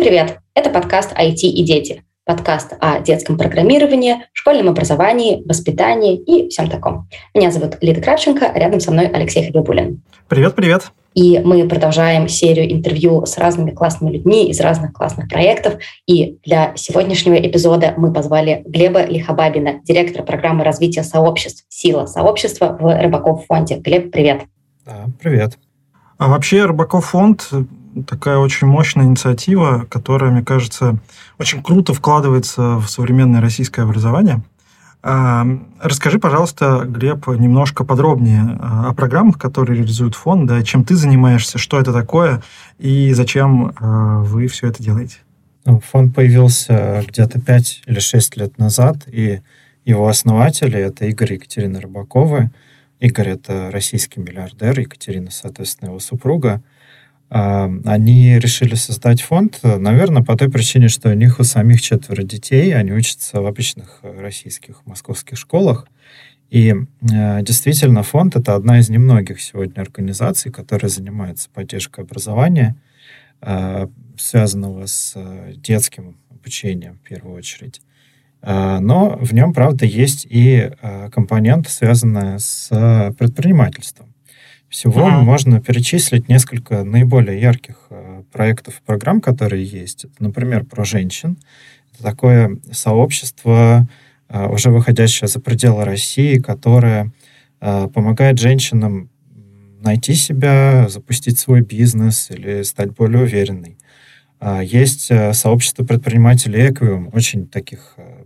Всем привет! Это подкаст IT и дети. Подкаст о детском программировании, школьном образовании, воспитании и всем таком. Меня зовут Лида Кравченко, рядом со мной Алексей Хабибулин. Привет, привет! И мы продолжаем серию интервью с разными классными людьми из разных классных проектов. И для сегодняшнего эпизода мы позвали Глеба Лихобабина, директора программы развития сообществ «Сила сообщества» в Рыбаков фонде. Глеб, привет. Да, привет. А вообще Рыбаков фонд такая очень мощная инициатива, которая, мне кажется, очень круто вкладывается в современное российское образование. А, расскажи, пожалуйста, Глеб, немножко подробнее а, о программах, которые реализует фонд, да, чем ты занимаешься, что это такое и зачем а, вы все это делаете. Ну, фонд появился где-то 5 или 6 лет назад, и его основатели — это Игорь и Екатерина Рыбаковы. Игорь — это российский миллиардер, Екатерина, соответственно, его супруга — они решили создать фонд, наверное, по той причине, что у них у самих четверо детей, они учатся в обычных э, российских московских школах. И э, действительно, фонд — это одна из немногих сегодня организаций, которая занимается поддержкой образования, э, связанного с детским обучением в первую очередь. Но в нем, правда, есть и компонент, связанный с предпринимательством. Всего mm-hmm. можно перечислить несколько наиболее ярких э, проектов и программ, которые есть. Это, например, про женщин. Это такое сообщество, э, уже выходящее за пределы России, которое э, помогает женщинам найти себя, запустить свой бизнес или стать более уверенной. Э, есть э, сообщество предпринимателей Equium, очень таких, э,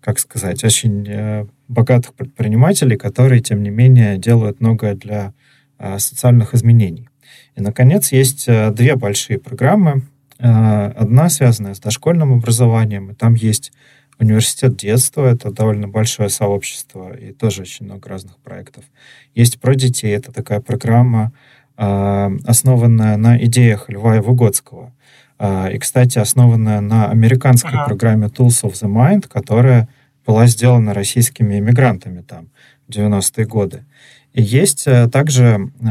как сказать, очень э, богатых предпринимателей, которые, тем не менее, делают многое для а, социальных изменений. И, наконец, есть а, две большие программы. А, одна связанная с дошкольным образованием, и там есть университет детства, это довольно большое сообщество, и тоже очень много разных проектов. Есть про детей, это такая программа, основанная на идеях Льва Выгодского. И, кстати, основанная на американской ага. программе Tools of the Mind, которая была сделана российскими иммигрантами там в 90-е годы. И есть э, также э,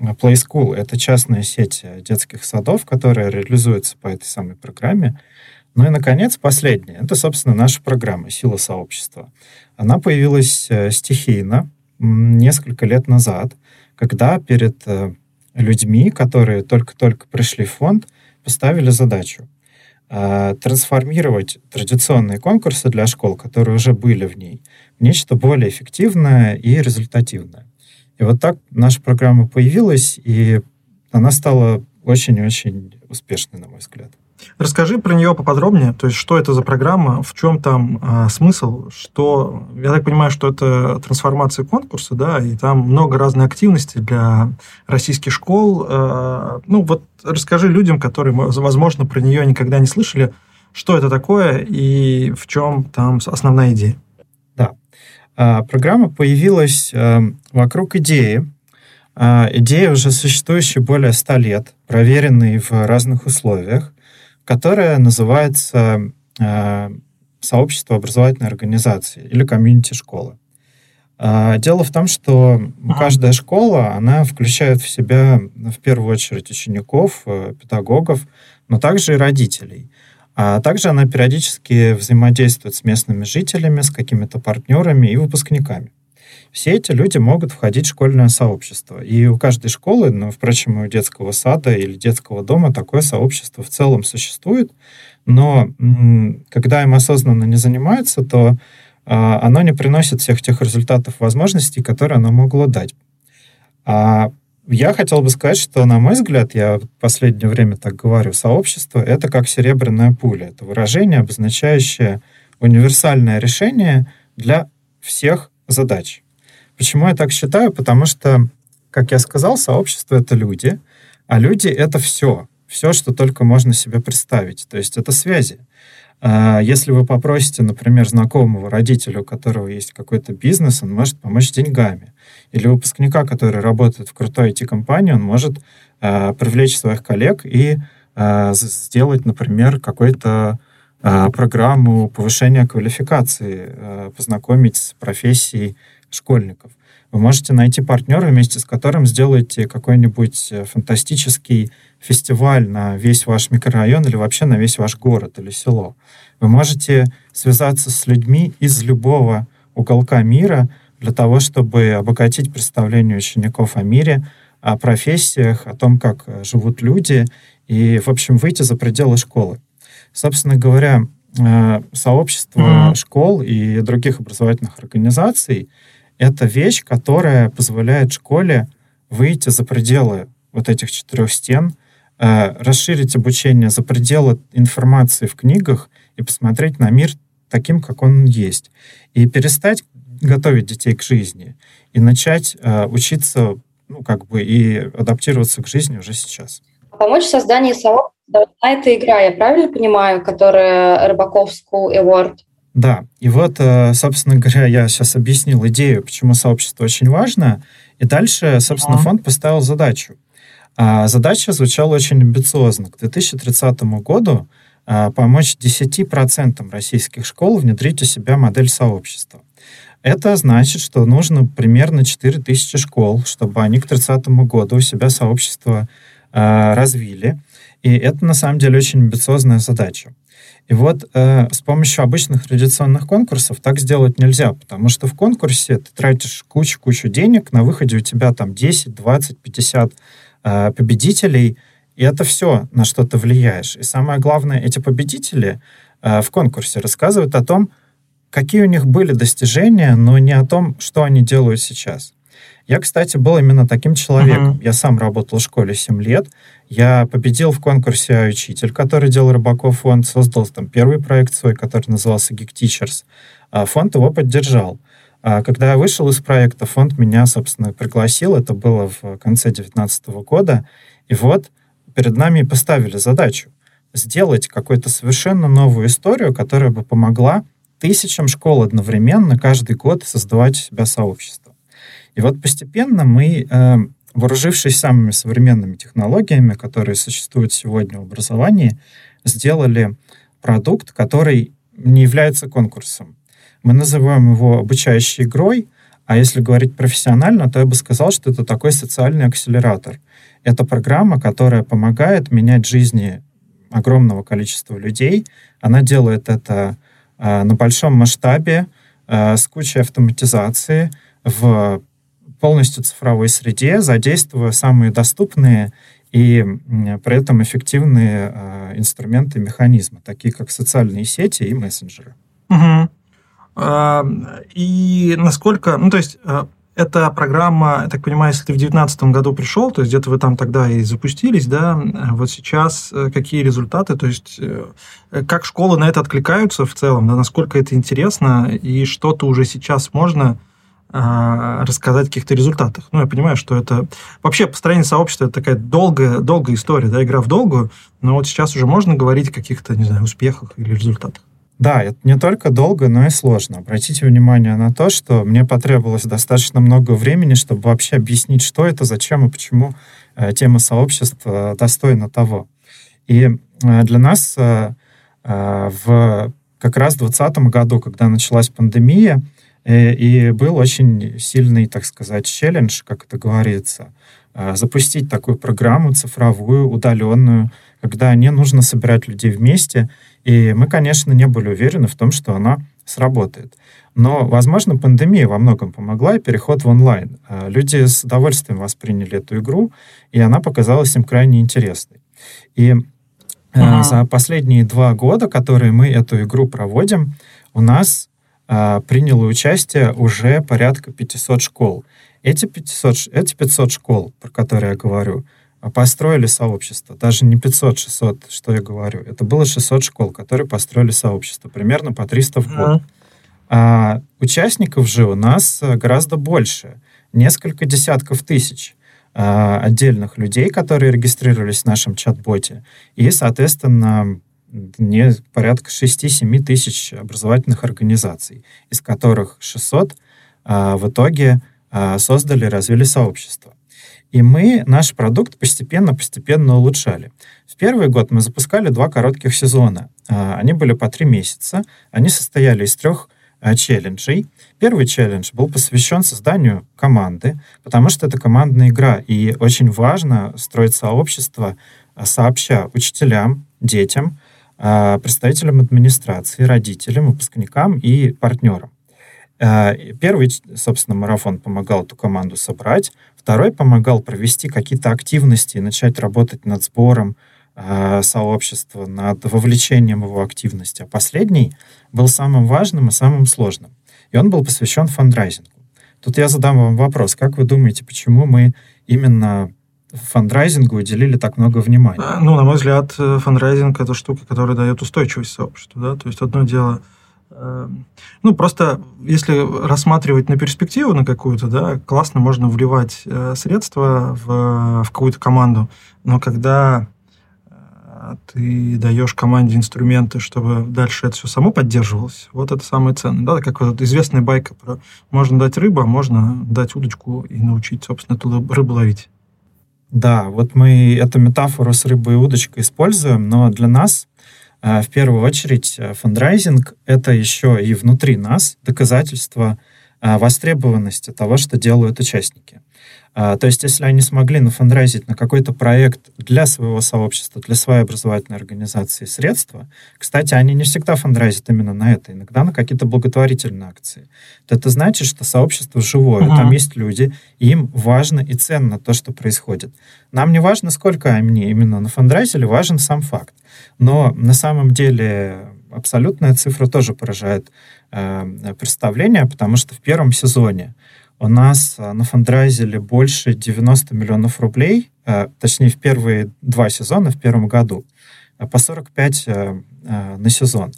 Play School. Это частная сеть детских садов, которая реализуется по этой самой программе. Ну и, наконец, последнее. Это, собственно, наша программа «Сила сообщества». Она появилась э, стихийно несколько лет назад, когда перед людьми, которые только-только пришли в фонд, поставили задачу трансформировать традиционные конкурсы для школ, которые уже были в ней, в нечто более эффективное и результативное. И вот так наша программа появилась, и она стала очень-очень успешной, на мой взгляд. Расскажи про нее поподробнее, то есть что это за программа, в чем там а, смысл, что, я так понимаю, что это трансформация конкурса, да, и там много разной активности для российских школ. А, ну вот расскажи людям, которые, возможно, про нее никогда не слышали, что это такое и в чем там основная идея. Да, а, программа появилась а, вокруг идеи, а, идея уже существующая более ста лет, проверенной в разных условиях, которая называется э, сообщество образовательной организации или комьюнити школы. Э, дело в том, что каждая школа, она включает в себя в первую очередь учеников, э, педагогов, но также и родителей. А также она периодически взаимодействует с местными жителями, с какими-то партнерами и выпускниками. Все эти люди могут входить в школьное сообщество. И у каждой школы, ну, впрочем, у детского сада или детского дома такое сообщество в целом существует. Но когда им осознанно не занимаются, то а, оно не приносит всех тех результатов, возможностей, которые оно могло дать. А я хотел бы сказать, что, на мой взгляд, я в последнее время так говорю, сообщество — это как серебряная пуля. Это выражение, обозначающее универсальное решение для всех задач. Почему я так считаю? Потому что, как я сказал, сообщество — это люди, а люди — это все. Все, что только можно себе представить. То есть это связи. А, если вы попросите, например, знакомого родителя, у которого есть какой-то бизнес, он может помочь деньгами. Или выпускника, который работает в крутой IT-компании, он может э, привлечь своих коллег и э, сделать, например, какой-то э, программу повышения квалификации, познакомить с профессией школьников. Вы можете найти партнера, вместе с которым сделаете какой-нибудь э, фантастический фестиваль на весь ваш микрорайон или вообще на весь ваш город или село. Вы можете связаться с людьми из любого уголка мира для того, чтобы обогатить представление учеников о мире, о профессиях, о том, как э, живут люди, и, в общем, выйти за пределы школы. Собственно говоря, э, сообщество mm-hmm. школ и других образовательных организаций — это вещь, которая позволяет школе выйти за пределы вот этих четырех стен, э, расширить обучение за пределы информации в книгах и посмотреть на мир таким, как он есть. И перестать готовить детей к жизни и начать э, учиться, ну, как бы, и адаптироваться к жизни уже сейчас. Помочь в создании сообщества это игра, я правильно понимаю, которая Рыбаков School Award? Да, и вот, э, собственно говоря, я сейчас объяснил идею, почему сообщество очень важно, и дальше, собственно, фонд поставил задачу. А задача звучала очень амбициозно. К 2030 году а, помочь 10% российских школ внедрить у себя модель сообщества. Это значит, что нужно примерно 4000 школ, чтобы они к 30 году у себя сообщество э, развили. И это на самом деле очень амбициозная задача. И вот э, с помощью обычных традиционных конкурсов так сделать нельзя, потому что в конкурсе ты тратишь кучу-кучу денег, на выходе у тебя там 10, 20, 50 э, победителей, и это все, на что ты влияешь. И самое главное, эти победители э, в конкурсе рассказывают о том, какие у них были достижения, но не о том, что они делают сейчас. Я, кстати, был именно таким человеком. Uh-huh. Я сам работал в школе 7 лет. Я победил в конкурсе «Учитель», который делал Рыбаков фонд, создал там первый проект свой, который назывался «Geek Teachers». А фонд его поддержал. А когда я вышел из проекта, фонд меня, собственно, пригласил. Это было в конце 2019 года. И вот перед нами поставили задачу сделать какую-то совершенно новую историю, которая бы помогла тысячам школ одновременно каждый год создавать у себя сообщество. И вот постепенно мы, э, вооружившись самыми современными технологиями, которые существуют сегодня в образовании, сделали продукт, который не является конкурсом. Мы называем его обучающей игрой, а если говорить профессионально, то я бы сказал, что это такой социальный акселератор. Это программа, которая помогает менять жизни огромного количества людей. Она делает это Э, на большом масштабе э, с кучей автоматизации в полностью цифровой среде, задействуя самые доступные и при этом эффективные э, инструменты механизмы, такие как социальные сети и мессенджеры. Угу. И насколько, ну то есть эта программа, я так понимаю, если ты в 2019 году пришел, то есть где-то вы там тогда и запустились, да, вот сейчас э, какие результаты, то есть э, как школы на это откликаются в целом, да, насколько это интересно, и что-то уже сейчас можно а, рассказать о каких-то результатах. Ну, я понимаю, что это... Вообще, построение сообщества – это такая долгая, долгая история, да, игра в долгую, но вот сейчас уже можно говорить о каких-то, не знаю, успехах или результатах. Да, это не только долго, но и сложно. Обратите внимание на то, что мне потребовалось достаточно много времени, чтобы вообще объяснить, что это, зачем и почему э, тема сообщества достойна того. И э, для нас э, в как раз в 2020 году, когда началась пандемия, и был очень сильный, так сказать, челлендж, как это говорится, э, запустить такую программу цифровую, удаленную, когда не нужно собирать людей вместе и мы, конечно, не были уверены в том, что она сработает. Но, возможно, пандемия во многом помогла, и переход в онлайн. А, люди с удовольствием восприняли эту игру, и она показалась им крайне интересной. И uh-huh. за последние два года, которые мы эту игру проводим, у нас приняло участие уже порядка 500 школ. Эти 500, эти 500 школ, про которые я говорю, а построили сообщество. Даже не 500-600, что я говорю. Это было 600 школ, которые построили сообщество. Примерно по 300 в год. А участников же у нас э, гораздо больше. Несколько десятков тысяч а, отдельных людей, которые регистрировались в нашем чат-боте. И, соответственно, не порядка 6-7 тысяч образовательных организаций, из которых 600 а, в итоге а, создали и развили сообщество. И мы наш продукт постепенно-постепенно улучшали. В первый год мы запускали два коротких сезона. А, они были по три месяца. Они состояли из трех челленджей. Первый челлендж был посвящен созданию команды, потому что это командная игра, и очень важно строить сообщество сообща учителям, детям, представителям администрации, родителям, выпускникам и партнерам. Первый, собственно, марафон помогал эту команду собрать, второй помогал провести какие-то активности и начать работать над сбором э, сообщества, над вовлечением его активности. А последний был самым важным и самым сложным. И он был посвящен фандрайзингу. Тут я задам вам вопрос. Как вы думаете, почему мы именно фандрайзингу уделили так много внимания? Ну, на мой взгляд, э, фандрайзинг — это штука, которая дает устойчивость сообществу. Да? То есть одно дело — Эм, ну, просто если рассматривать на перспективу на какую-то, да, классно можно вливать э, средства в, в какую-то команду, но когда э, ты даешь команде инструменты, чтобы дальше это все само поддерживалось, вот это самое ценное. Да, как вот известная байка про можно дать рыбу, а можно дать удочку и научить, собственно, эту рыбу ловить. Да, вот мы эту метафору с рыбой и удочкой используем, но для нас а, в первую очередь, э, фандрайзинг — это еще и внутри нас доказательство а, востребованности того, что делают участники. А, то есть, если они смогли нафандрайзить на какой-то проект для своего сообщества, для своей образовательной организации средства, кстати, они не всегда фандрайзят именно на это, иногда на какие-то благотворительные акции, то это значит, что сообщество живое, uh-huh. там есть люди, и им важно и ценно то, что происходит. Нам не важно, сколько они именно нафандрайзили, важен сам факт. Но на самом деле абсолютная цифра тоже поражает э, представление, потому что в первом сезоне у нас э, нафандрайзили больше 90 миллионов рублей, э, точнее, в первые два сезона в первом году, э, по 45 на сезон.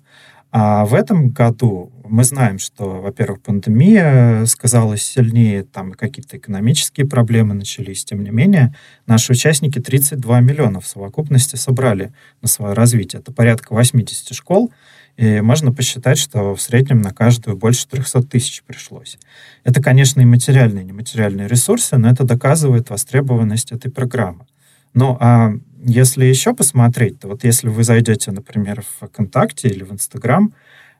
А в этом году мы знаем, что, во-первых, пандемия сказалась сильнее, там какие-то экономические проблемы начались. Тем не менее, наши участники 32 миллиона в совокупности собрали на свое развитие. Это порядка 80 школ, и можно посчитать, что в среднем на каждую больше 300 тысяч пришлось. Это, конечно, и материальные, и нематериальные ресурсы, но это доказывает востребованность этой программы. Ну, а если еще посмотреть, то вот если вы зайдете, например, в ВКонтакте или в Инстаграм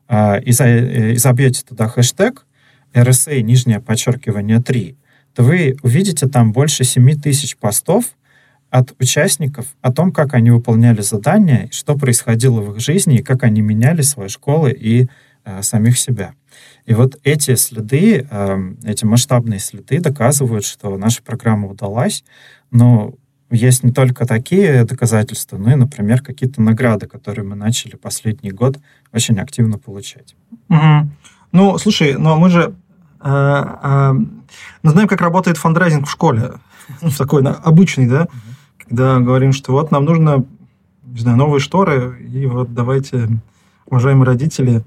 э, и, за, и забьете туда хэштег RSA, нижнее подчеркивание 3, то вы увидите там больше 7 тысяч постов, от участников о том, как они выполняли задания, что происходило в их жизни, и как они меняли свои школы и э, самих себя. И вот эти следы, э, эти масштабные следы доказывают, что наша программа удалась, но есть не только такие доказательства, но и, например, какие-то награды, которые мы начали последний год очень активно получать. Угу. Ну, слушай, но мы же э, э, мы знаем, как работает фандрайзинг в школе, в такой обычный, да? Угу когда говорим, что вот нам нужно, не знаю, новые шторы, и вот давайте, уважаемые родители,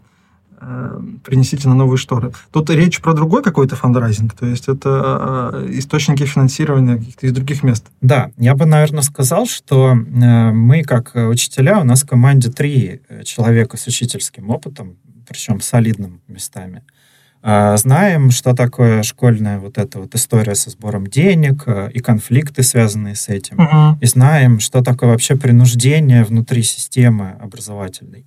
э, принесите на новые шторы. Тут речь про другой какой-то фандрайзинг, то есть это э, источники финансирования каких-то из других мест. Да, я бы, наверное, сказал, что э, мы, как учителя, у нас в команде три человека с учительским опытом, причем солидным местами. Знаем, что такое школьная вот эта вот история со сбором денег э, и конфликты, связанные с этим. Uh-huh. И знаем, что такое вообще принуждение внутри системы образовательной.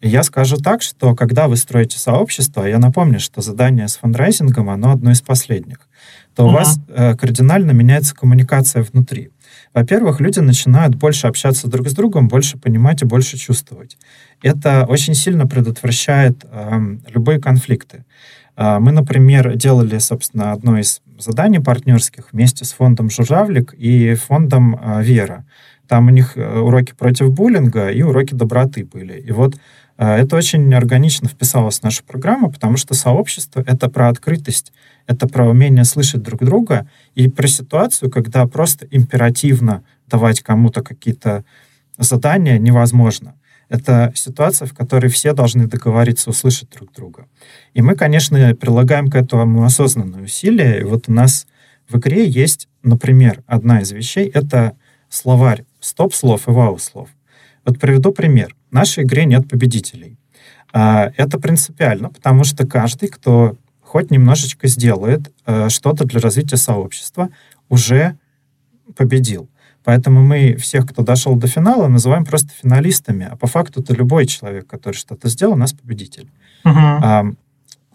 И я скажу так, что когда вы строите сообщество, я напомню, что задание с фандрайзингом, оно одно из последних, то uh-huh. у вас э, кардинально меняется коммуникация внутри. Во-первых, люди начинают больше общаться друг с другом, больше понимать и больше чувствовать. Это очень сильно предотвращает э, любые конфликты. А, мы, например, делали, собственно, одно из заданий партнерских вместе с фондом «Журавлик» и фондом а, «Вера». Там у них э, уроки против буллинга и уроки доброты были. И вот а, это очень органично вписалось в нашу программу, потому что сообщество — это про открытость, это про умение слышать друг друга и про ситуацию, когда просто императивно давать кому-то какие-то задания невозможно. Это ситуация, в которой все должны договориться услышать друг друга. И мы, конечно, прилагаем к этому осознанные усилия. И вот у нас в игре есть, например, одна из вещей — это словарь стоп-слов и вау-слов. Вот приведу пример. В нашей игре нет победителей. А, это принципиально, потому что каждый, кто хоть немножечко сделает э, что-то для развития сообщества, уже победил. Поэтому мы всех, кто дошел до финала, называем просто финалистами. А по факту это любой человек, который что-то сделал, у нас победитель. Uh-huh. А,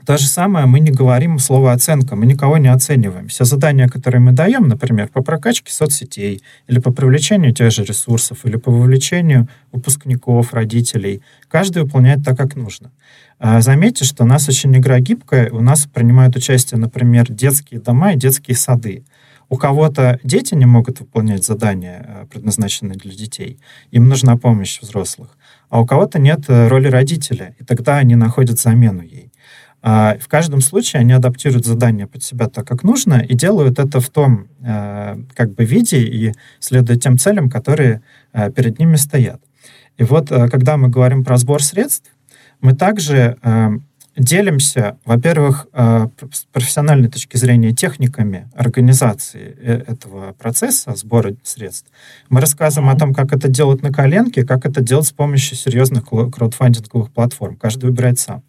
То же самое мы не говорим слово «оценка», мы никого не оцениваем. Все задания, которые мы даем, например, по прокачке соцсетей, или по привлечению тех же ресурсов, или по вовлечению выпускников, родителей, каждый выполняет так, как нужно. А заметьте, что у нас очень игра гибкая, у нас принимают участие, например, детские дома и детские сады. У кого-то дети не могут выполнять задания, э, предназначенные для детей. Им нужна помощь взрослых. А у кого-то нет э, роли родителя, и тогда они находят замену ей. А в каждом случае они адаптируют задание под себя так, как нужно, и делают это в том э, как бы виде и следуя тем целям, которые перед ними стоят. И вот, когда мы говорим про сбор средств, мы также делимся, во-первых, э, с профессиональной точки зрения техниками организации э, этого процесса сбора средств. Мы рассказываем о том, как это делать на коленке, как это делать с помощью серьезных краудфандинговых платформ. Каждый выбирает сам.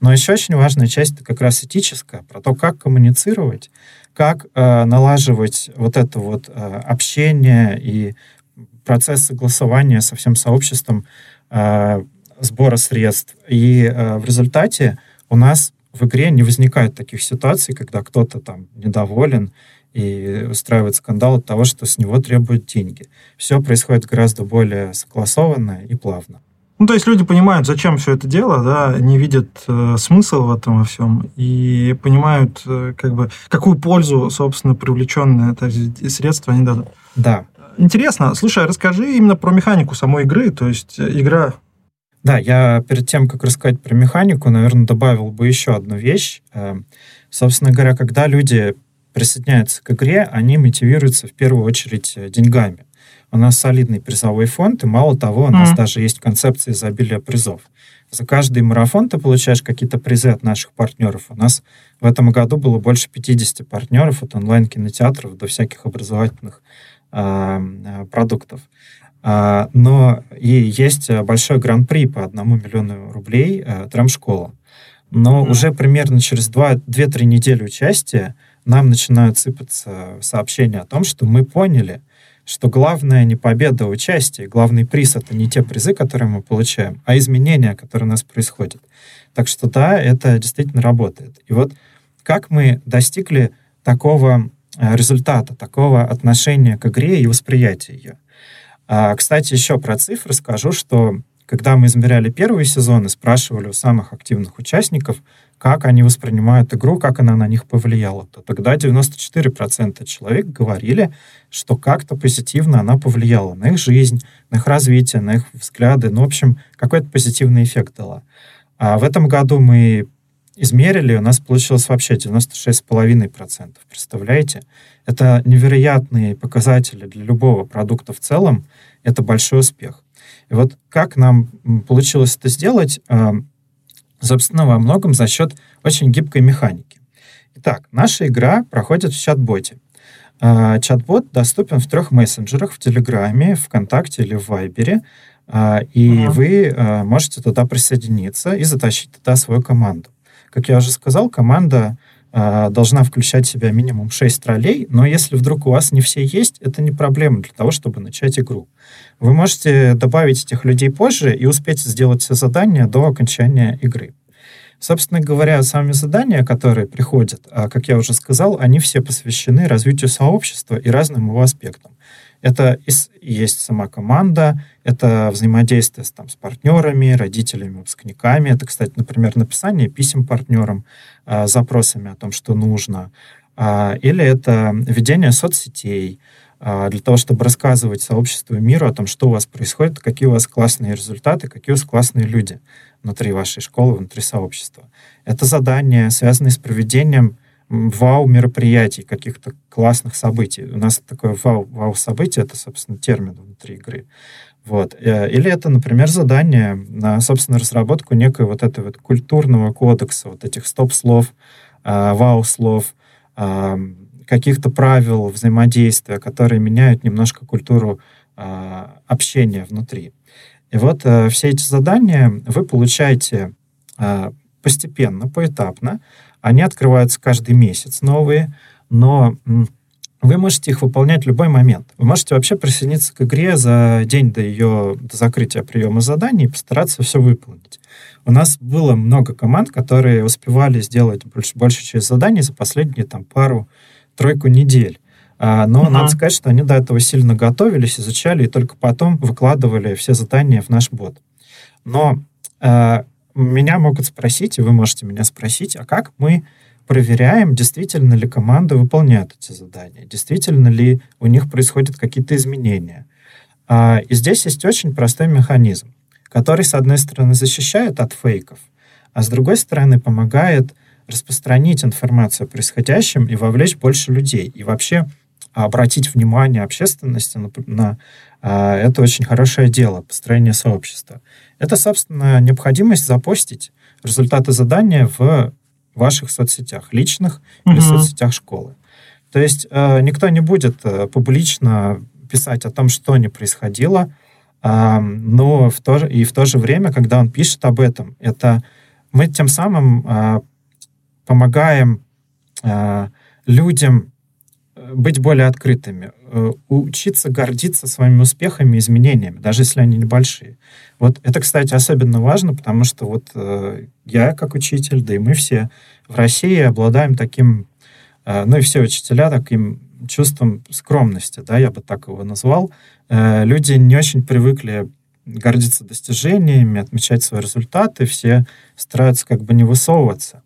Но еще очень важная часть это как раз этическая, про то, как коммуницировать, как э, налаживать вот это вот общение и процесс согласования со всем сообществом сбора средств. И в результате у нас в игре не возникает таких ситуаций, когда кто-то там недоволен и устраивает скандал от того, что с него требуют деньги. Все происходит гораздо более согласованно и плавно. Ну, то есть люди понимают, зачем все это дело, да, не видят э, смысл в этом во всем и понимают, э, как бы, какую пользу, собственно, привлеченные это средства они дадут. Да. Интересно. Слушай, а расскажи именно про механику самой игры. То есть игра да, я перед тем, как рассказать про механику, наверное, добавил бы еще одну вещь. Эм, собственно говоря, когда люди присоединяются к игре, они мотивируются в первую очередь э, деньгами. У нас солидный призовой фонд, и мало того, у нас mm. даже есть концепция изобилия призов. За каждый марафон ты получаешь какие-то призы от наших партнеров. У нас в этом году было больше 50 партнеров от онлайн-кинотеатров до всяких образовательных э, продуктов. А, но и есть большой гран-при по одному миллиону рублей э, Трамшкола. Но mm-hmm. уже примерно через 2-3 недели участия нам начинают сыпаться сообщения о том, что мы поняли, что главное не победа, а участие, главный приз — это не те призы, которые мы получаем, а изменения, которые у нас происходят. Так что да, это действительно работает. И вот как мы достигли такого э, результата, такого отношения к игре и восприятия ее? А, кстати, еще про цифры скажу, что когда мы измеряли первые сезоны, спрашивали у самых активных участников, как они воспринимают игру, как она на них повлияла, то тогда 94% человек говорили, что как-то позитивно она повлияла на их жизнь, на их развитие, на их взгляды, ну, в общем, какой-то позитивный эффект дала. А в этом году мы измерили, у нас получилось вообще 96,5%. Представляете? Это невероятные показатели для любого продукта в целом. Это большой успех. И вот как нам получилось это сделать, а, собственно, во многом за счет очень гибкой механики. Итак, наша игра проходит в чат-боте. А, чат-бот доступен в трех мессенджерах, в Телеграме, ВКонтакте или в Вайбере, а, и uh-huh. вы можете туда присоединиться и затащить туда свою команду. Как я уже сказал, команда э, должна включать в себя минимум 6 ролей, но если вдруг у вас не все есть, это не проблема для того, чтобы начать игру. Вы можете добавить этих людей позже и успеть сделать все задания до окончания игры. Собственно говоря, сами задания, которые приходят, а, как я уже сказал, они все посвящены развитию сообщества и разным его аспектам. Это есть сама команда, это взаимодействие с, там, с партнерами, родителями, выпускниками. Это, кстати, например, написание писем партнерам, э, запросами о том, что нужно. Э, или это ведение соцсетей, э, для того, чтобы рассказывать сообществу и миру о том, что у вас происходит, какие у вас классные результаты, какие у вас классные люди внутри вашей школы, внутри сообщества. Это задания, связанные с проведением вау-мероприятий, каких-то классных событий. У нас такое вау-событие, это, собственно, термин внутри игры. Вот. Э, или это, например, задание на, собственно, разработку некой вот этого вот культурного кодекса, вот этих стоп-слов, э, вау-слов, э, каких-то правил взаимодействия, которые меняют немножко культуру общения внутри. И вот все эти задания вы получаете постепенно, поэтапно, они открываются каждый месяц новые, но вы можете их выполнять в любой момент. Вы можете вообще присоединиться к игре за день до ее до закрытия приема заданий и постараться все выполнить. У нас было много команд, которые успевали сделать больше, большую часть заданий за последние там пару-тройку недель. А, но uh-huh. надо сказать, что они до этого сильно готовились, изучали и только потом выкладывали все задания в наш бот. Но э, меня могут спросить, и вы можете меня спросить, а как мы проверяем, действительно ли команды выполняют эти задания, действительно ли у них происходят какие-то изменения. А, и здесь есть очень простой механизм, который, с одной стороны, защищает от фейков, а с другой стороны, помогает распространить информацию о происходящем и вовлечь больше людей. И вообще обратить внимание общественности на, на а, это очень хорошее дело, построение сообщества. Это, собственно, необходимость запостить результаты задания в ваших соцсетях, личных угу. или соцсетях школы. То есть э, никто не будет э, публично писать о том, что не происходило, э, но в то, и в то же время, когда он пишет об этом, это мы тем самым э, помогаем э, людям быть более открытыми, э, учиться гордиться своими успехами и изменениями, даже если они небольшие. Вот это, кстати, особенно важно, потому что вот э, я как учитель, да и мы все в России обладаем таким, э, ну и все учителя таким чувством скромности, да, я бы так его назвал. Люди не очень привыкли гордиться достижениями, отмечать свои результаты, все стараются как бы не высовываться.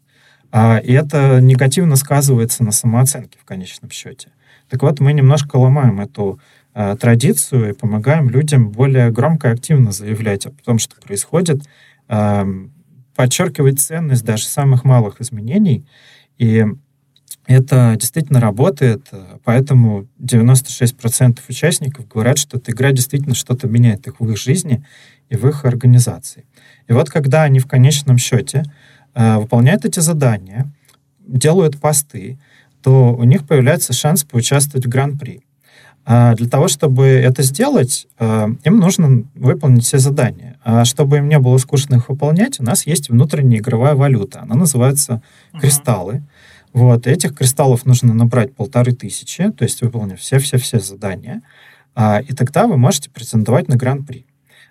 А, и это негативно сказывается на самооценке в конечном счете. Так вот, мы немножко ломаем эту а, традицию и помогаем людям более громко и активно заявлять о том, что происходит, а, подчеркивать ценность даже самых малых изменений. И это действительно работает, поэтому 96% участников говорят, что эта игра действительно что-то меняет их в их жизни и в их организации. И вот когда они в конечном счете Э, выполняют эти задания, делают посты, то у них появляется шанс поучаствовать в гран-при. А для того, чтобы это сделать, э, им нужно выполнить все задания. А чтобы им не было скучно их выполнять, у нас есть внутренняя игровая валюта. Она называется кристаллы. Вот, этих кристаллов нужно набрать полторы тысячи, то есть выполнив все-все-все задания, а, и тогда вы можете претендовать на гран-при.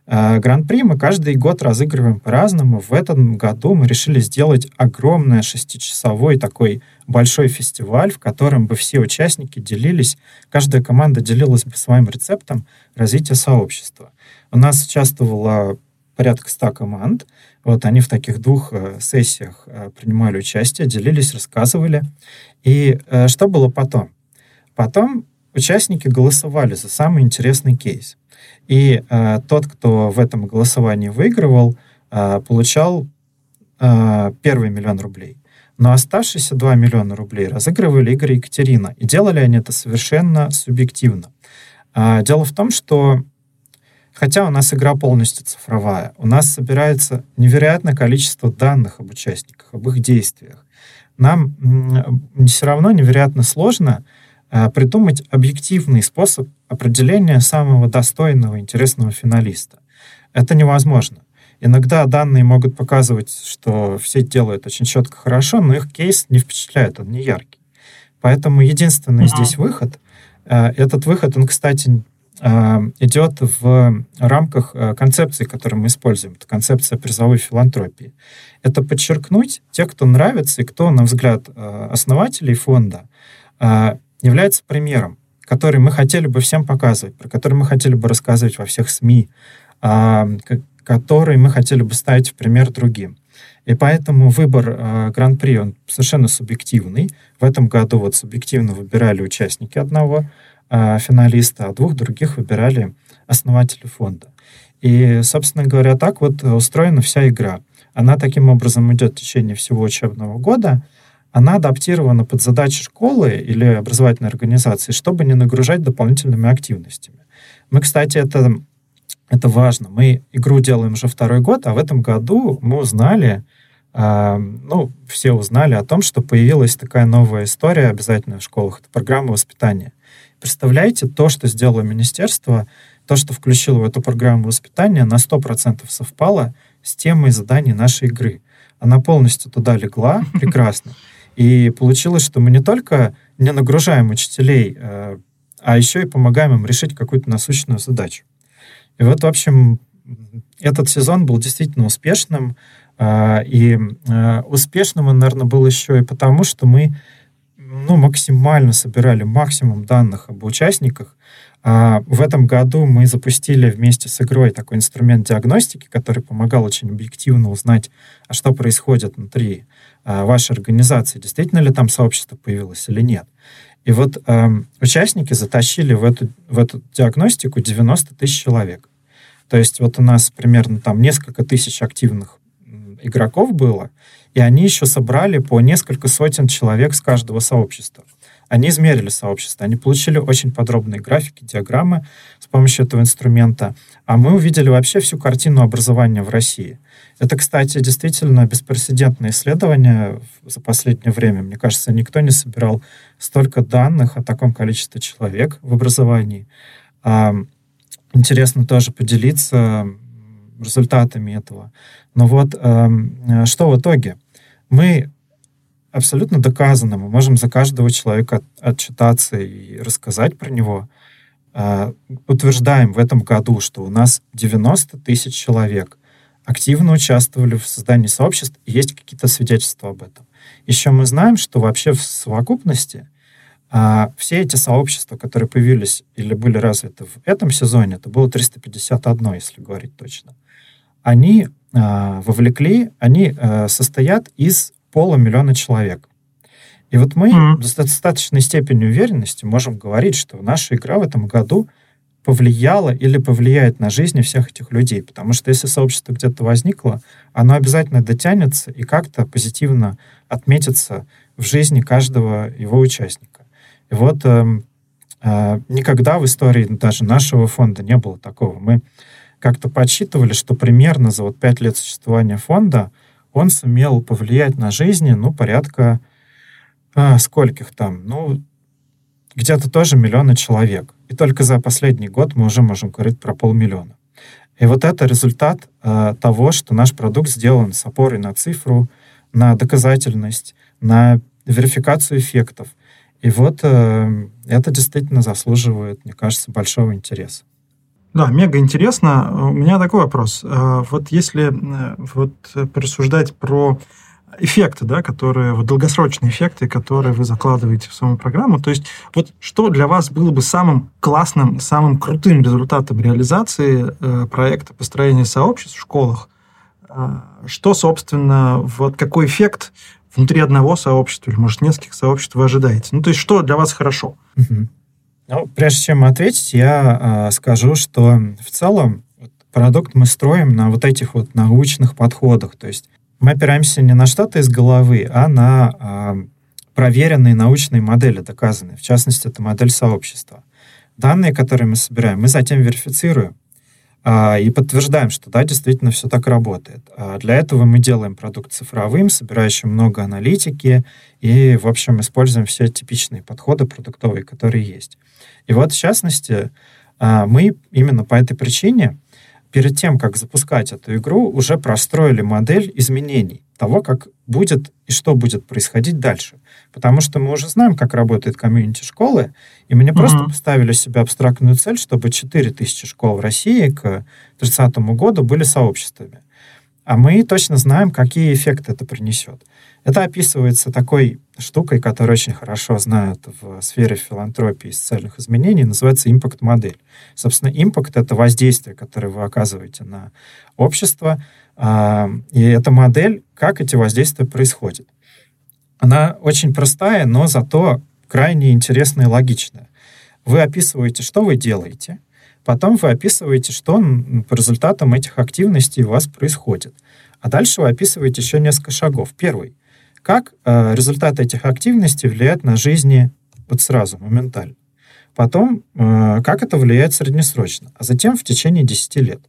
Э, гран-при мы каждый год разыгрываем по-разному. В этом году мы решили сделать огромный шестичасовой такой большой фестиваль, в котором бы все участники делились, каждая команда делилась бы своим рецептом развития сообщества. У нас участвовало порядка ста команд. Вот они в таких двух э, сессиях э, принимали участие, делились, рассказывали. И что было потом? Потом участники голосовали за самый интересный кейс. И э, тот, кто в этом голосовании выигрывал, э, получал э, первый миллион рублей. Но оставшиеся 2 миллиона рублей разыгрывали Игорь и Екатерина. И делали они это совершенно субъективно. Э, дело в том, что хотя у нас игра полностью цифровая, у нас собирается невероятное количество данных об участниках, об их действиях. Нам все равно невероятно сложно придумать объективный способ определения самого достойного, интересного финалиста. Это невозможно. Иногда данные могут показывать, что все делают очень четко хорошо, но их кейс не впечатляет, он не яркий. Поэтому единственный здесь выход, э, этот выход, он, кстати, э, идет в рамках концепции, которую мы используем. Это концепция призовой филантропии. Это подчеркнуть тех, кто нравится, и кто, на взгляд основателей фонда, является примером, который мы хотели бы всем показывать, про который мы хотели бы рассказывать во всех СМИ, а, который мы хотели бы ставить в пример другим. И поэтому выбор э, Гран-при, он совершенно субъективный. В этом году вот субъективно выбирали участники одного э, финалиста, а двух других выбирали основатели фонда. И, собственно говоря, так вот устроена вся игра. Она таким образом идет в течение всего учебного года, она адаптирована под задачи школы или образовательной организации, чтобы не нагружать дополнительными активностями. Мы, кстати, это, это важно. Мы игру делаем уже второй год, а в этом году мы узнали, э, ну, все узнали о том, что появилась такая новая история обязательно в школах. Это программа воспитания. Представляете, то, что сделало министерство, то, что включило в эту программу воспитания, на 100% совпало с темой заданий нашей игры. Она полностью туда легла, прекрасно. И получилось, что мы не только не нагружаем учителей, а еще и помогаем им решить какую-то насущную задачу. И вот, в общем, этот сезон был действительно успешным. И успешным он, наверное, был еще и потому, что мы ну, максимально собирали максимум данных об участниках. А в этом году мы запустили вместе с игрой такой инструмент диагностики, который помогал очень объективно узнать, а что происходит внутри а, вашей организации, действительно ли там сообщество появилось или нет. И вот э, участники затащили в эту, в эту диагностику 90 тысяч человек. То есть вот у нас примерно там несколько тысяч активных игроков было, и они еще собрали по несколько сотен человек с каждого сообщества. Они измерили сообщество, они получили очень подробные графики, диаграммы с помощью этого инструмента, а мы увидели вообще всю картину образования в России. Это, кстати, действительно беспрецедентное исследование за последнее время. Мне кажется, никто не собирал столько данных о таком количестве человек в образовании. Интересно тоже поделиться результатами этого. Но вот что в итоге? мы абсолютно доказано, мы можем за каждого человека отчитаться и рассказать про него. Uh, утверждаем в этом году, что у нас 90 тысяч человек активно участвовали в создании сообществ, и есть какие-то свидетельства об этом. Еще мы знаем, что вообще в совокупности uh, все эти сообщества, которые появились или были развиты в этом сезоне, это было 351, если говорить точно, они а, вовлекли, они э, состоят из полумиллиона человек. И вот мы mm-hmm. с достаточной степенью уверенности можем говорить, что наша игра в этом году повлияла или повлияет на жизни всех этих людей. Потому что если сообщество где-то возникло, оно обязательно дотянется и как-то позитивно отметится в жизни каждого его участника. И вот э, э, никогда в истории даже нашего фонда не было такого. Мы как-то подсчитывали, что примерно за вот пять лет существования фонда он сумел повлиять на жизни, ну, порядка а, скольких там, ну, где-то тоже миллиона человек. И только за последний год мы уже можем говорить про полмиллиона. И вот это результат э, того, что наш продукт сделан с опорой на цифру, на доказательность, на верификацию эффектов. И вот э, это действительно заслуживает, мне кажется, большого интереса. Да, мега интересно. У меня такой вопрос. А, вот если э, вот порассуждать про эффекты, да, которые, вот долгосрочные эффекты, которые вы закладываете в саму программу, то есть вот что для вас было бы самым классным, самым крутым результатом реализации э, проекта построения сообществ в школах? А, что, собственно, вот какой эффект внутри одного сообщества или, может, нескольких сообществ вы ожидаете? Ну, то есть что для вас хорошо? Угу. Ну, прежде чем ответить, я э, скажу, что в целом продукт мы строим на вот этих вот научных подходах. То есть мы опираемся не на что-то из головы, а на э, проверенные научные модели, доказанные. В частности, это модель сообщества. Данные, которые мы собираем, мы затем верифицируем а, и подтверждаем, что да, действительно все так работает. А для этого мы делаем продукт цифровым, собирающим много аналитики и, в общем, используем все типичные подходы продуктовые, которые есть. И вот, в частности, а, мы именно по этой причине перед тем, как запускать эту игру, уже простроили модель изменений того, как будет и что будет происходить дальше. Потому что мы уже знаем, как работает комьюнити школы, и мы не uh-huh. просто поставили себе абстрактную цель, чтобы 4000 школ в России к 30 году были сообществами. А мы точно знаем, какие эффекты это принесет. Это описывается такой штукой, которую очень хорошо знают в сфере филантропии и социальных изменений, называется импакт-модель. Собственно, импакт — это воздействие, которое вы оказываете на общество, а, и эта модель, как эти воздействия происходят. Она очень простая, но зато крайне интересная и логичная. Вы описываете, что вы делаете, потом вы описываете, что по результатам этих активностей у вас происходит. А дальше вы описываете еще несколько шагов. Первый — как э, результаты этих активностей влияют на жизни вот сразу, моментально. Потом, э, как это влияет среднесрочно, а затем в течение 10 лет.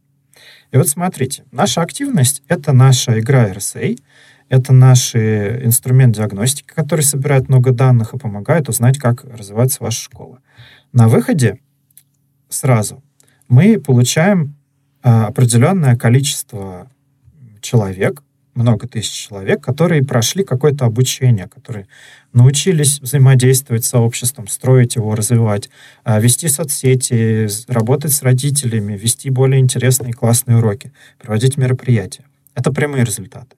И вот смотрите, наша активность — это наша игра RSA, это наш инструмент диагностики, который собирает много данных и помогает узнать, как развивается ваша школа. На выходе сразу мы получаем а, определенное количество человек, много тысяч человек, которые прошли какое-то обучение, которые научились взаимодействовать с сообществом, строить его, развивать, а, вести соцсети, работать с родителями, вести более интересные классные уроки, проводить мероприятия. Это прямые результаты.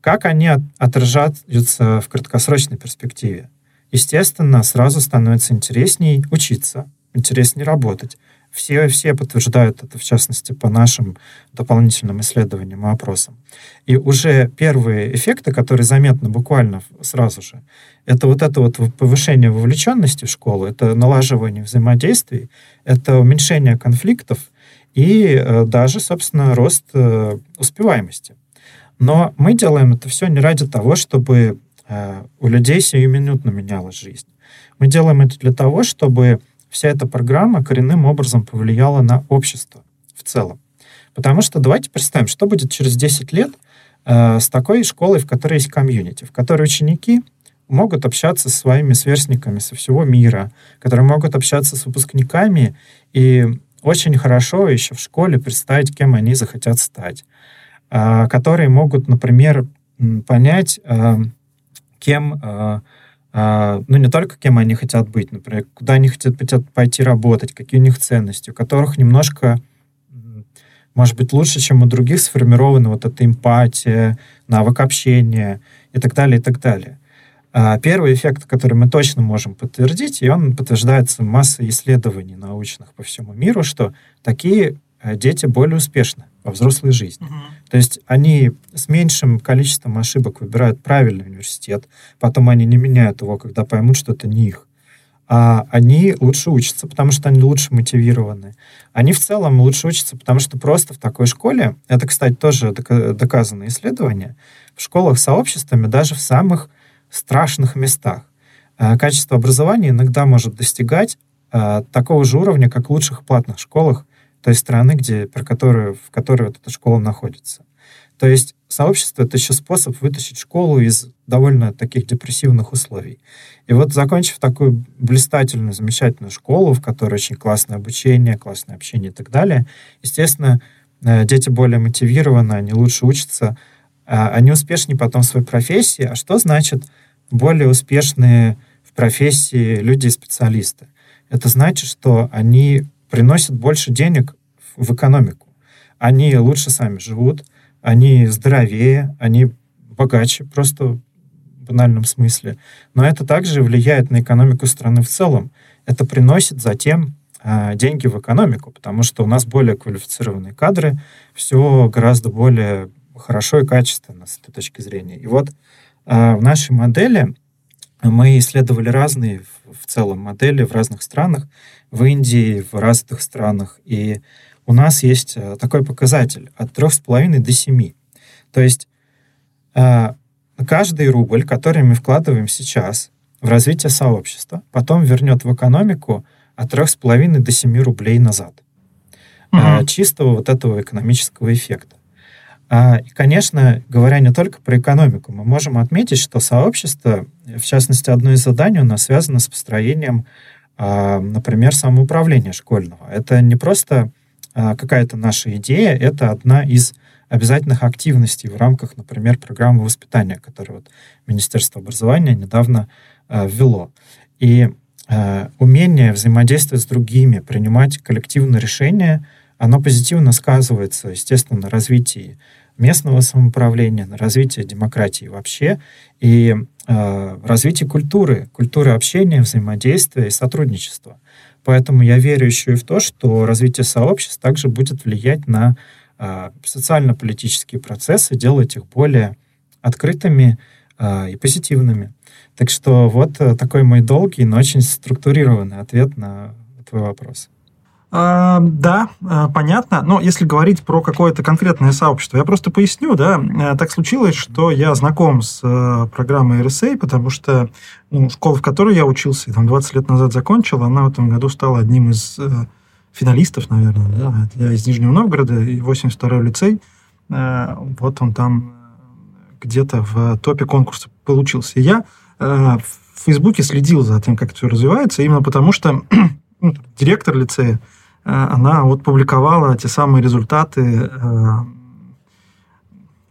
Как они отражаются в краткосрочной перспективе? Естественно, сразу становится интересней учиться, интереснее работать. Все, все подтверждают это, в частности, по нашим дополнительным исследованиям и опросам. И уже первые эффекты, которые заметны буквально сразу же, это вот это вот повышение вовлеченности в школу, это налаживание взаимодействий, это уменьшение конфликтов и э, даже, собственно, рост э, успеваемости. Но мы делаем это все не ради того, чтобы э, у людей сиюминутно менялась жизнь. Мы делаем это для того, чтобы вся эта программа коренным образом повлияла на общество в целом. Потому что давайте представим, что будет через 10 лет э, с такой школой, в которой есть комьюнити, в которой ученики могут общаться со своими сверстниками со всего мира, которые могут общаться с выпускниками и очень хорошо еще в школе представить, кем они захотят стать. А, которые могут, например, понять, а, кем, а, ну не только кем они хотят быть, например, куда они хотят пойти работать, какие у них ценности, у которых немножко, может быть, лучше, чем у других сформирована вот эта эмпатия, навык общения и так далее, и так далее. Первый эффект, который мы точно можем подтвердить, и он подтверждается массой исследований научных по всему миру, что такие дети более успешны во взрослой жизни. Угу. То есть они с меньшим количеством ошибок выбирают правильный университет, потом они не меняют его, когда поймут, что это не их. А они лучше учатся, потому что они лучше мотивированы. Они в целом лучше учатся, потому что просто в такой школе, это, кстати, тоже доказанное исследование, в школах с сообществами, даже в самых страшных местах, э, качество образования иногда может достигать э, такого же уровня, как в лучших платных школах той страны, где, про которую, в которой вот эта школа находится. То есть сообщество — это еще способ вытащить школу из довольно таких депрессивных условий. И вот закончив такую блистательную, замечательную школу, в которой очень классное обучение, классное общение и так далее, естественно, э, дети более мотивированы, они лучше учатся, а они успешнее потом в своей профессии. А что значит более успешные в профессии люди и специалисты? Это значит, что они приносят больше денег в экономику. Они лучше сами живут, они здоровее, они богаче просто в банальном смысле. Но это также влияет на экономику страны в целом. Это приносит затем а, деньги в экономику, потому что у нас более квалифицированные кадры, все гораздо более хорошо и качественно с этой точки зрения. И вот а, в нашей модели мы исследовали разные в целом модели в разных странах, в Индии, в разных странах. И у нас есть э, такой показатель от 3,5 до 7. То есть э, каждый рубль, который мы вкладываем сейчас в развитие сообщества, потом вернет в экономику от 3,5 до 7 рублей назад. Угу. Чистого вот этого экономического эффекта. А, и, конечно, говоря не только про экономику, мы можем отметить, что сообщество, в частности, одно из заданий у нас связано с построением а, например, самоуправления школьного. Это не просто а, какая-то наша идея, это одна из обязательных активностей в рамках, например, программы воспитания, которую вот Министерство образования недавно ввело. И умение взаимодействовать с другими, принимать коллективные решения, оно позитивно сказывается, естественно, на развитии местного самоуправления, на развитии демократии вообще. И Э, развитие культуры, культуры общения, взаимодействия и сотрудничества. Поэтому я верю еще и в то, что развитие сообществ также будет влиять на э, социально-политические процессы, делать их более открытыми э, и позитивными. Так что вот такой мой долгий, но очень структурированный ответ на твой вопрос. А, да, а, понятно. Но если говорить про какое-то конкретное сообщество, я просто поясню, да, э, так случилось, что я знаком с э, программой RSA, потому что ну, школа, в которой я учился, там 20 лет назад закончил, она в этом году стала одним из э, финалистов, наверное. Да. Я из Нижнего Новгорода, и 82-й лицей. Вот он там где-то в топе конкурса получился. И я в Фейсбуке следил за тем, как это все развивается, именно потому что ну, директор лицея она вот публиковала те самые результаты э,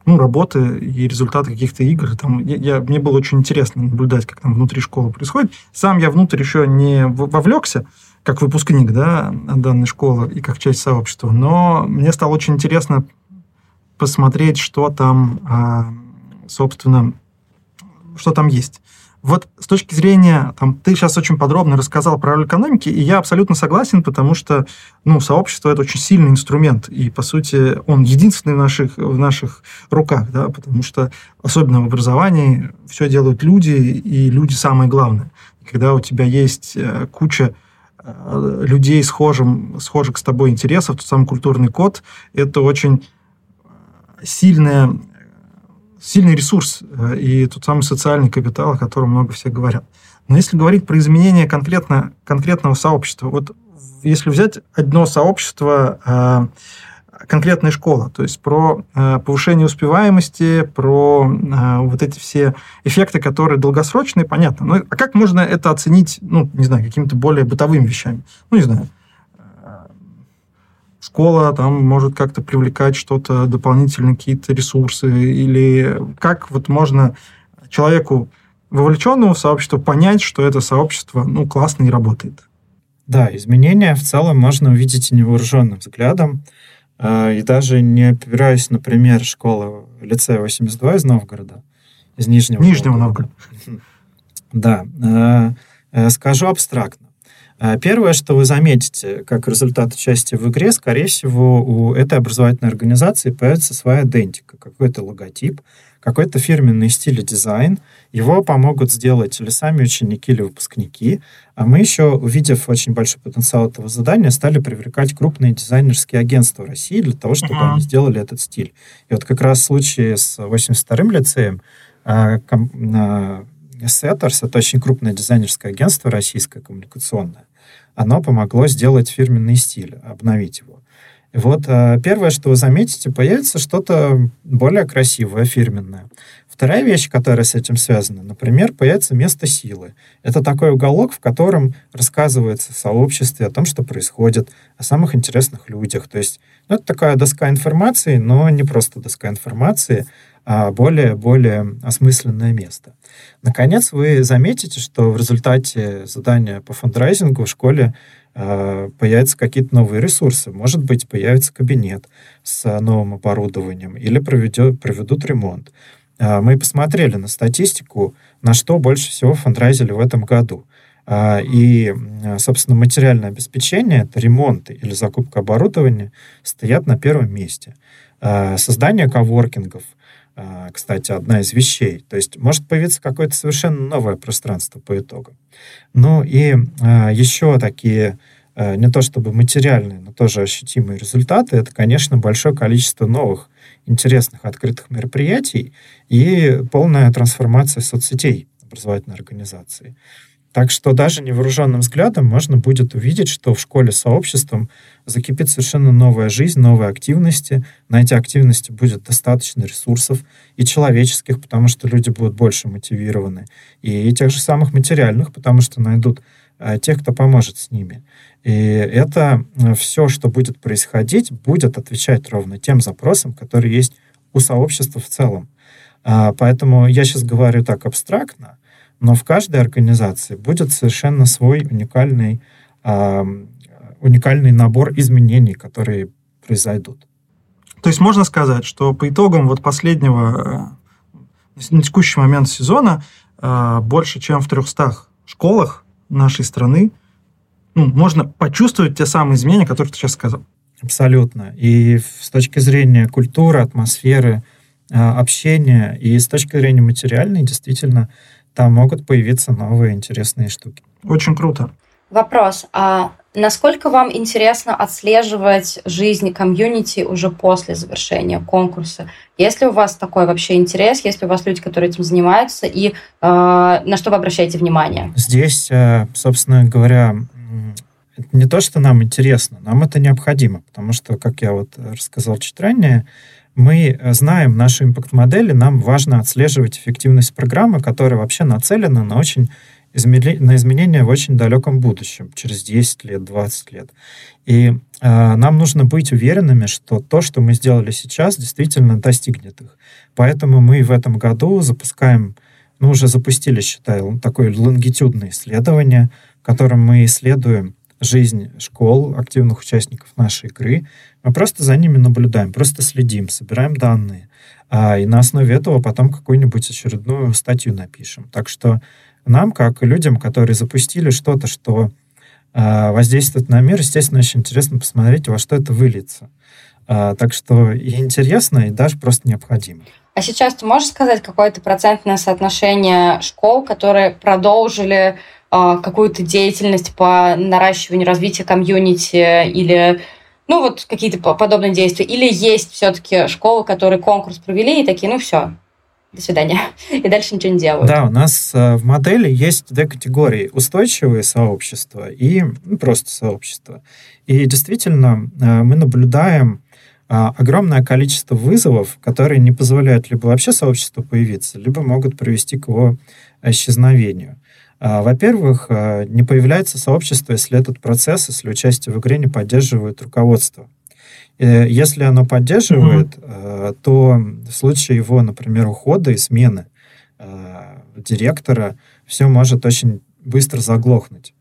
ну, работы и результаты каких-то игр. Там, я, я, мне было очень интересно наблюдать, как там внутри школы происходит. Сам я внутрь еще не вовлекся, как выпускник да, данной школы и как часть сообщества, но мне стало очень интересно посмотреть, что там, а, собственно, что там есть. Вот с точки зрения, там, ты сейчас очень подробно рассказал про роль экономики, и я абсолютно согласен, потому что, ну, сообщество – это очень сильный инструмент, и, по сути, он единственный в наших, в наших руках, да, потому что, особенно в образовании, все делают люди, и люди самое главное. Когда у тебя есть э, куча э, людей схожим, схожих с тобой интересов, тот самый культурный код, это очень сильная сильный ресурс э, и тот самый социальный капитал, о котором много все говорят. Но если говорить про изменение конкретно, конкретного сообщества, вот если взять одно сообщество, э, конкретная школа, то есть про э, повышение успеваемости, про вот эти все эффекты, которые долгосрочные, понятно. Но а как можно это оценить, ну, не знаю, какими-то более бытовыми вещами? Ну, не знаю, школа там может как-то привлекать что-то, дополнительные какие-то ресурсы, или как вот можно человеку, вовлеченному в сообщество, понять, что это сообщество, ну, классно и работает. Да, изменения в целом можно увидеть и невооруженным взглядом. Э, и даже не опираясь, например, школы лицея 82 из Новгорода, из Нижнего, Нижнего Новгорода. Да. Э, э, скажу абстрактно. А первое, что вы заметите, как результат участия в игре, скорее всего, у этой образовательной организации появится своя идентика, какой-то логотип, какой-то фирменный стиль и дизайн. Его помогут сделать или сами ученики, или выпускники. А мы еще, увидев очень большой потенциал этого задания, стали привлекать крупные дизайнерские агентства России для того, чтобы uh-huh. они сделали этот стиль. И вот как раз в случае с 82-м лицеем а, а, это очень крупное дизайнерское агентство российское, коммуникационное оно помогло сделать фирменный стиль, обновить его. Вот э, первое, что вы заметите, появится что-то более красивое, фирменное. Вторая вещь, которая с этим связана, например, появится место силы. Это такой уголок, в котором рассказывается в сообществе о том, что происходит, о самых интересных людях. То есть ну, это такая доска информации, но не просто доска информации, а более-более осмысленное место. Наконец, вы заметите, что в результате задания по фандрайзингу в школе э, появятся какие-то новые ресурсы. Может быть, появится кабинет с новым оборудованием или проведет, проведут ремонт. Э, мы посмотрели на статистику, на что больше всего фандрайзили в этом году. И, собственно, материальное обеспечение, это ремонт или закупка оборудования, стоят на первом месте. Создание коворкингов – а, кстати, одна из вещей. То есть может появиться какое-то совершенно новое пространство по итогам. Ну и а, еще такие а, не то чтобы материальные, но тоже ощутимые результаты, это, конечно, большое количество новых интересных открытых мероприятий и полная трансформация соцсетей образовательной организации. Так что даже невооруженным взглядом можно будет увидеть, что в школе сообществом закипит совершенно новая жизнь, новые активности. На эти активности будет достаточно ресурсов и человеческих, потому что люди будут больше мотивированы, и тех же самых материальных, потому что найдут э, тех, кто поможет с ними. И это э, все, что будет происходить, будет отвечать ровно тем запросам, которые есть у сообщества в целом. А, поэтому я сейчас говорю так абстрактно, но в каждой организации будет совершенно свой уникальный, э, уникальный набор изменений, которые произойдут. То есть можно сказать, что по итогам вот последнего, э, на текущий момент сезона, э, больше чем в 300 школах нашей страны ну, можно почувствовать те самые изменения, которые ты сейчас сказал. Абсолютно. И с точки зрения культуры, атмосферы, э, общения, и с точки зрения материальной, действительно, там могут появиться новые интересные штуки. Очень круто. Вопрос. А насколько вам интересно отслеживать жизнь комьюнити уже после завершения конкурса? Есть ли у вас такой вообще интерес? Есть ли у вас люди, которые этим занимаются? И э, на что вы обращаете внимание? Здесь, э, собственно говоря, это не то, что нам интересно, нам это необходимо, потому что, как я вот рассказал чуть ранее, мы знаем нашу импакт-модели, нам важно отслеживать эффективность программы, которая вообще нацелена на очень на изменения в очень далеком будущем, через 10 лет, 20 лет. И э, нам нужно быть уверенными, что то, что мы сделали сейчас, действительно достигнет их. Поэтому мы в этом году запускаем, ну, уже запустили, считаю, такое лонгитюдное исследование, в котором мы исследуем жизнь школ, активных участников нашей игры. Мы просто за ними наблюдаем, просто следим, собираем данные. А, и на основе этого потом какую-нибудь очередную статью напишем. Так что нам, как людям, которые запустили что-то, что э, воздействует на мир, естественно, очень интересно посмотреть, во что это выльется. Э, так что и интересно, и даже просто необходимо. А сейчас ты можешь сказать какое-то процентное соотношение школ, которые продолжили какую-то деятельность по наращиванию развития комьюнити или ну вот какие-то подобные действия? Или есть все-таки школы, которые конкурс провели и такие, ну все, до свидания, и дальше ничего не делают. Да, у нас э, в модели есть две категории. Устойчивые сообщества и ну, просто сообщества. И действительно, э, мы наблюдаем а, огромное количество вызовов, которые не позволяют либо вообще сообществу появиться, либо могут привести к его исчезновению. А, во-первых, э, не появляется сообщество, если этот процесс, если участие в игре не поддерживает руководство. Э, если оно поддерживает, mm-hmm. то в случае его, например, ухода и смены э, директора все может очень быстро заглохнуть.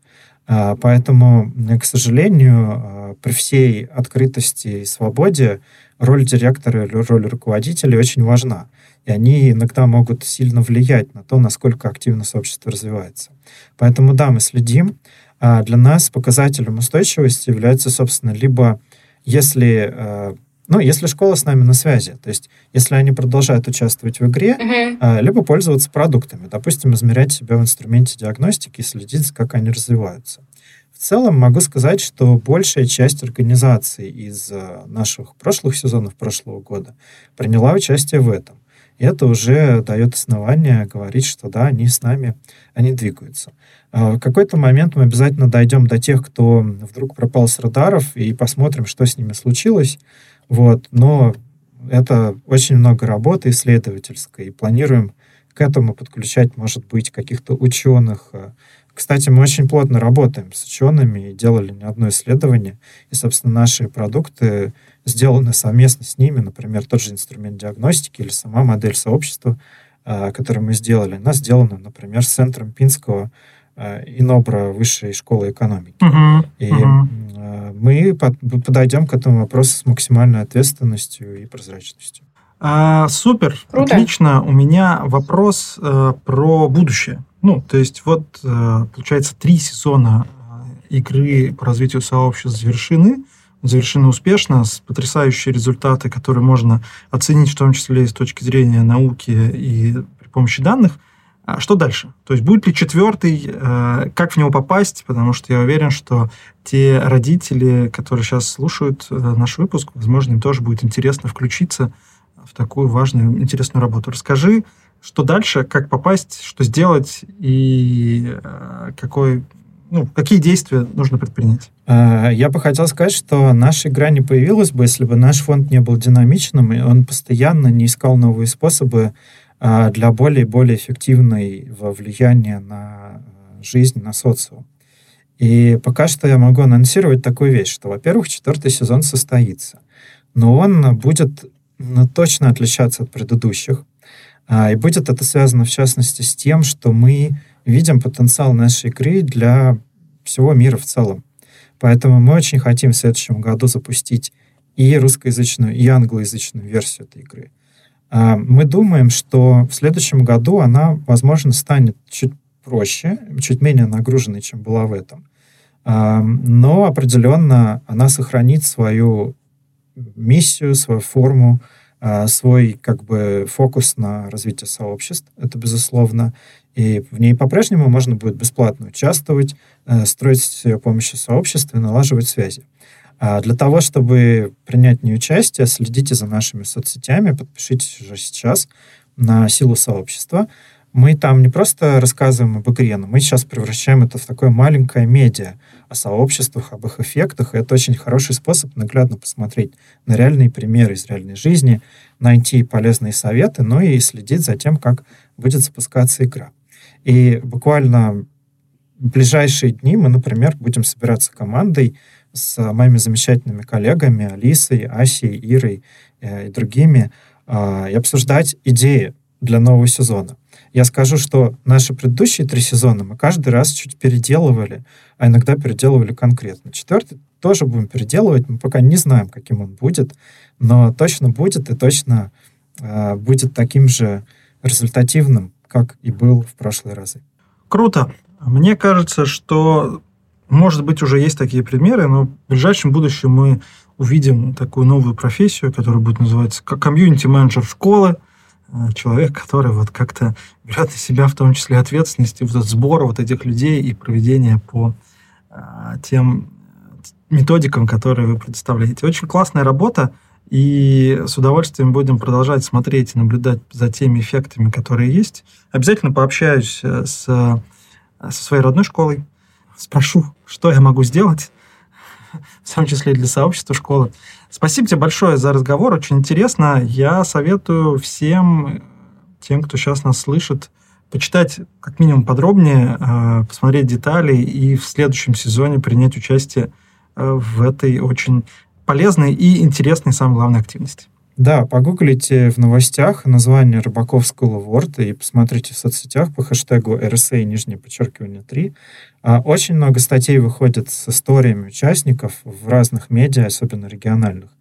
Поэтому, к сожалению, при всей открытости и свободе роль директора или роль руководителя очень важна. И они иногда могут сильно влиять на то, насколько активно сообщество развивается. Поэтому, да, мы следим. Для нас показателем устойчивости является, собственно, либо если, э, ну, если школа с нами на связи, то есть если они продолжают участвовать в игре, uh-huh. либо пользоваться продуктами, допустим, измерять себя в инструменте диагностики и следить, как они развиваются. В целом могу сказать, что большая часть организаций из э, наших прошлых сезонов прошлого года приняла участие в этом. И это уже дает основание говорить, что да, они с нами, они двигаются. А в какой-то момент мы обязательно дойдем до тех, кто вдруг пропал с радаров, и посмотрим, что с ними случилось. Вот. Но это очень много работы исследовательской, и планируем к этому подключать, может быть, каких-то ученых. Кстати, мы очень плотно работаем с учеными и делали не одно исследование. И, собственно, наши продукты сделаны совместно с ними, например, тот же инструмент диагностики или сама модель сообщества, а, которую мы сделали, она сделана, например, с центром Пинского Э, Инобра высшей школы экономики. Uh-huh. И uh-huh. мы подойдем к этому вопросу с максимальной ответственностью и прозрачностью. А, супер, Круто. отлично. У меня вопрос э, про будущее. Ну, то есть вот, э, получается, три сезона э, игры по развитию сообществ завершены, завершены успешно, с потрясающие результаты, которые можно оценить, в том числе и с точки зрения науки и при помощи данных. А что дальше? То есть будет ли четвертый, э, как в него попасть? Потому что я уверен, что те родители, которые сейчас слушают э, наш выпуск, возможно, им тоже будет интересно включиться в такую важную, интересную работу. Расскажи, что дальше, как попасть, что сделать и э, какой, ну, какие действия нужно предпринять? Я бы хотел сказать, что наша игра не появилась бы, если бы наш фонд не был динамичным, и он постоянно не искал новые способы а, для более и более эффективного влияния на жизнь, на социум. И пока что я могу анонсировать такую вещь, что, во-первых, четвертый сезон состоится, но он будет ну, точно отличаться от предыдущих. А, и будет это связано, в частности, с тем, что мы видим потенциал нашей игры для всего мира в целом. Поэтому мы очень хотим в следующем году запустить и русскоязычную, и англоязычную версию этой игры. А, мы думаем, что в следующем году она, возможно, станет чуть проще, чуть менее нагруженной, чем была в этом. А, но определенно она сохранит свою миссию, свою форму, а, свой как бы фокус на развитие сообществ, это безусловно. И в ней по-прежнему можно будет бесплатно участвовать, э, строить с ее помощью сообщества и налаживать связи. А для того, чтобы принять в ней участие, следите за нашими соцсетями, подпишитесь уже сейчас на силу сообщества. Мы там не просто рассказываем об игре, но мы сейчас превращаем это в такое маленькое медиа о сообществах, об их эффектах. И это очень хороший способ наглядно посмотреть на реальные примеры из реальной жизни, найти полезные советы, но и следить за тем, как будет запускаться игра. И буквально в ближайшие дни мы, например, будем собираться командой с моими замечательными коллегами Алисой, Асей, Ирой э, и другими э, и обсуждать идеи для нового сезона. Я скажу, что наши предыдущие три сезона мы каждый раз чуть переделывали, а иногда переделывали конкретно. Четвертый тоже будем переделывать, мы пока не знаем, каким он будет, но точно будет и точно э, будет таким же результативным, как и был в прошлые разы. Круто. Мне кажется, что, может быть, уже есть такие примеры, но в ближайшем будущем мы увидим такую новую профессию, которая будет называться комьюнити-менеджер школы, э, человек, который вот как-то берет на себя в том числе ответственность и вот сбор вот этих людей и проведение по а, тем методикам, которые вы предоставляете. Очень классная работа, и с удовольствием будем продолжать смотреть и наблюдать за теми эффектами, которые есть. Обязательно пообщаюсь э, с со своей родной школой, спрошу, что я могу сделать, в том числе и для сообщества школы. Спасибо тебе большое за разговор, очень интересно. Я советую всем тем, кто сейчас нас слышит, почитать как минимум подробнее, э, посмотреть детали и в следующем сезоне принять участие э, в этой очень полезной и интересной, самой главной активности. Да, погуглите в новостях название Рыбаков School of Word и посмотрите в соцсетях по хэштегу RSA, нижнее подчеркивание 3. А, очень много статей выходит с историями участников в разных медиа, особенно региональных.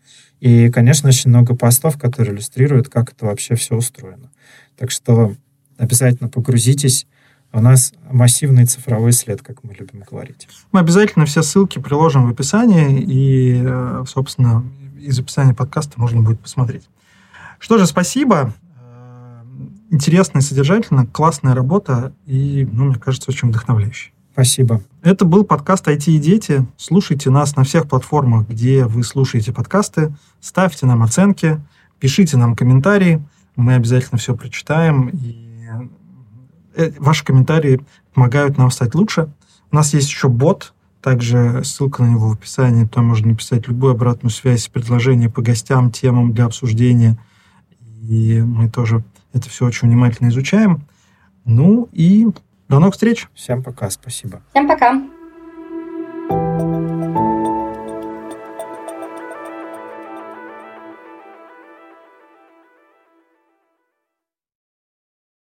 И, конечно, очень много постов, которые иллюстрируют, как это вообще все устроено. Так что обязательно погрузитесь. У нас массивный цифровой след, как мы любим говорить. Мы обязательно все ссылки приложим в описании, и, э, собственно, из описания подкаста можно будет посмотреть. Что же, спасибо. Э, интересно и содержательно, классная работа и, ну, мне кажется, очень вдохновляющая. Спасибо. Это был подкаст «IT и дети». Слушайте нас на всех платформах, где вы слушаете подкасты. Ставьте нам оценки, пишите нам комментарии. Мы обязательно все прочитаем. И ваши комментарии помогают нам стать лучше. У нас есть еще бот, также ссылка на него в описании, там можно написать любую обратную связь, предложение по гостям, темам для обсуждения. И мы тоже это все очень внимательно изучаем. Ну и до новых встреч. Всем пока, спасибо. Всем пока.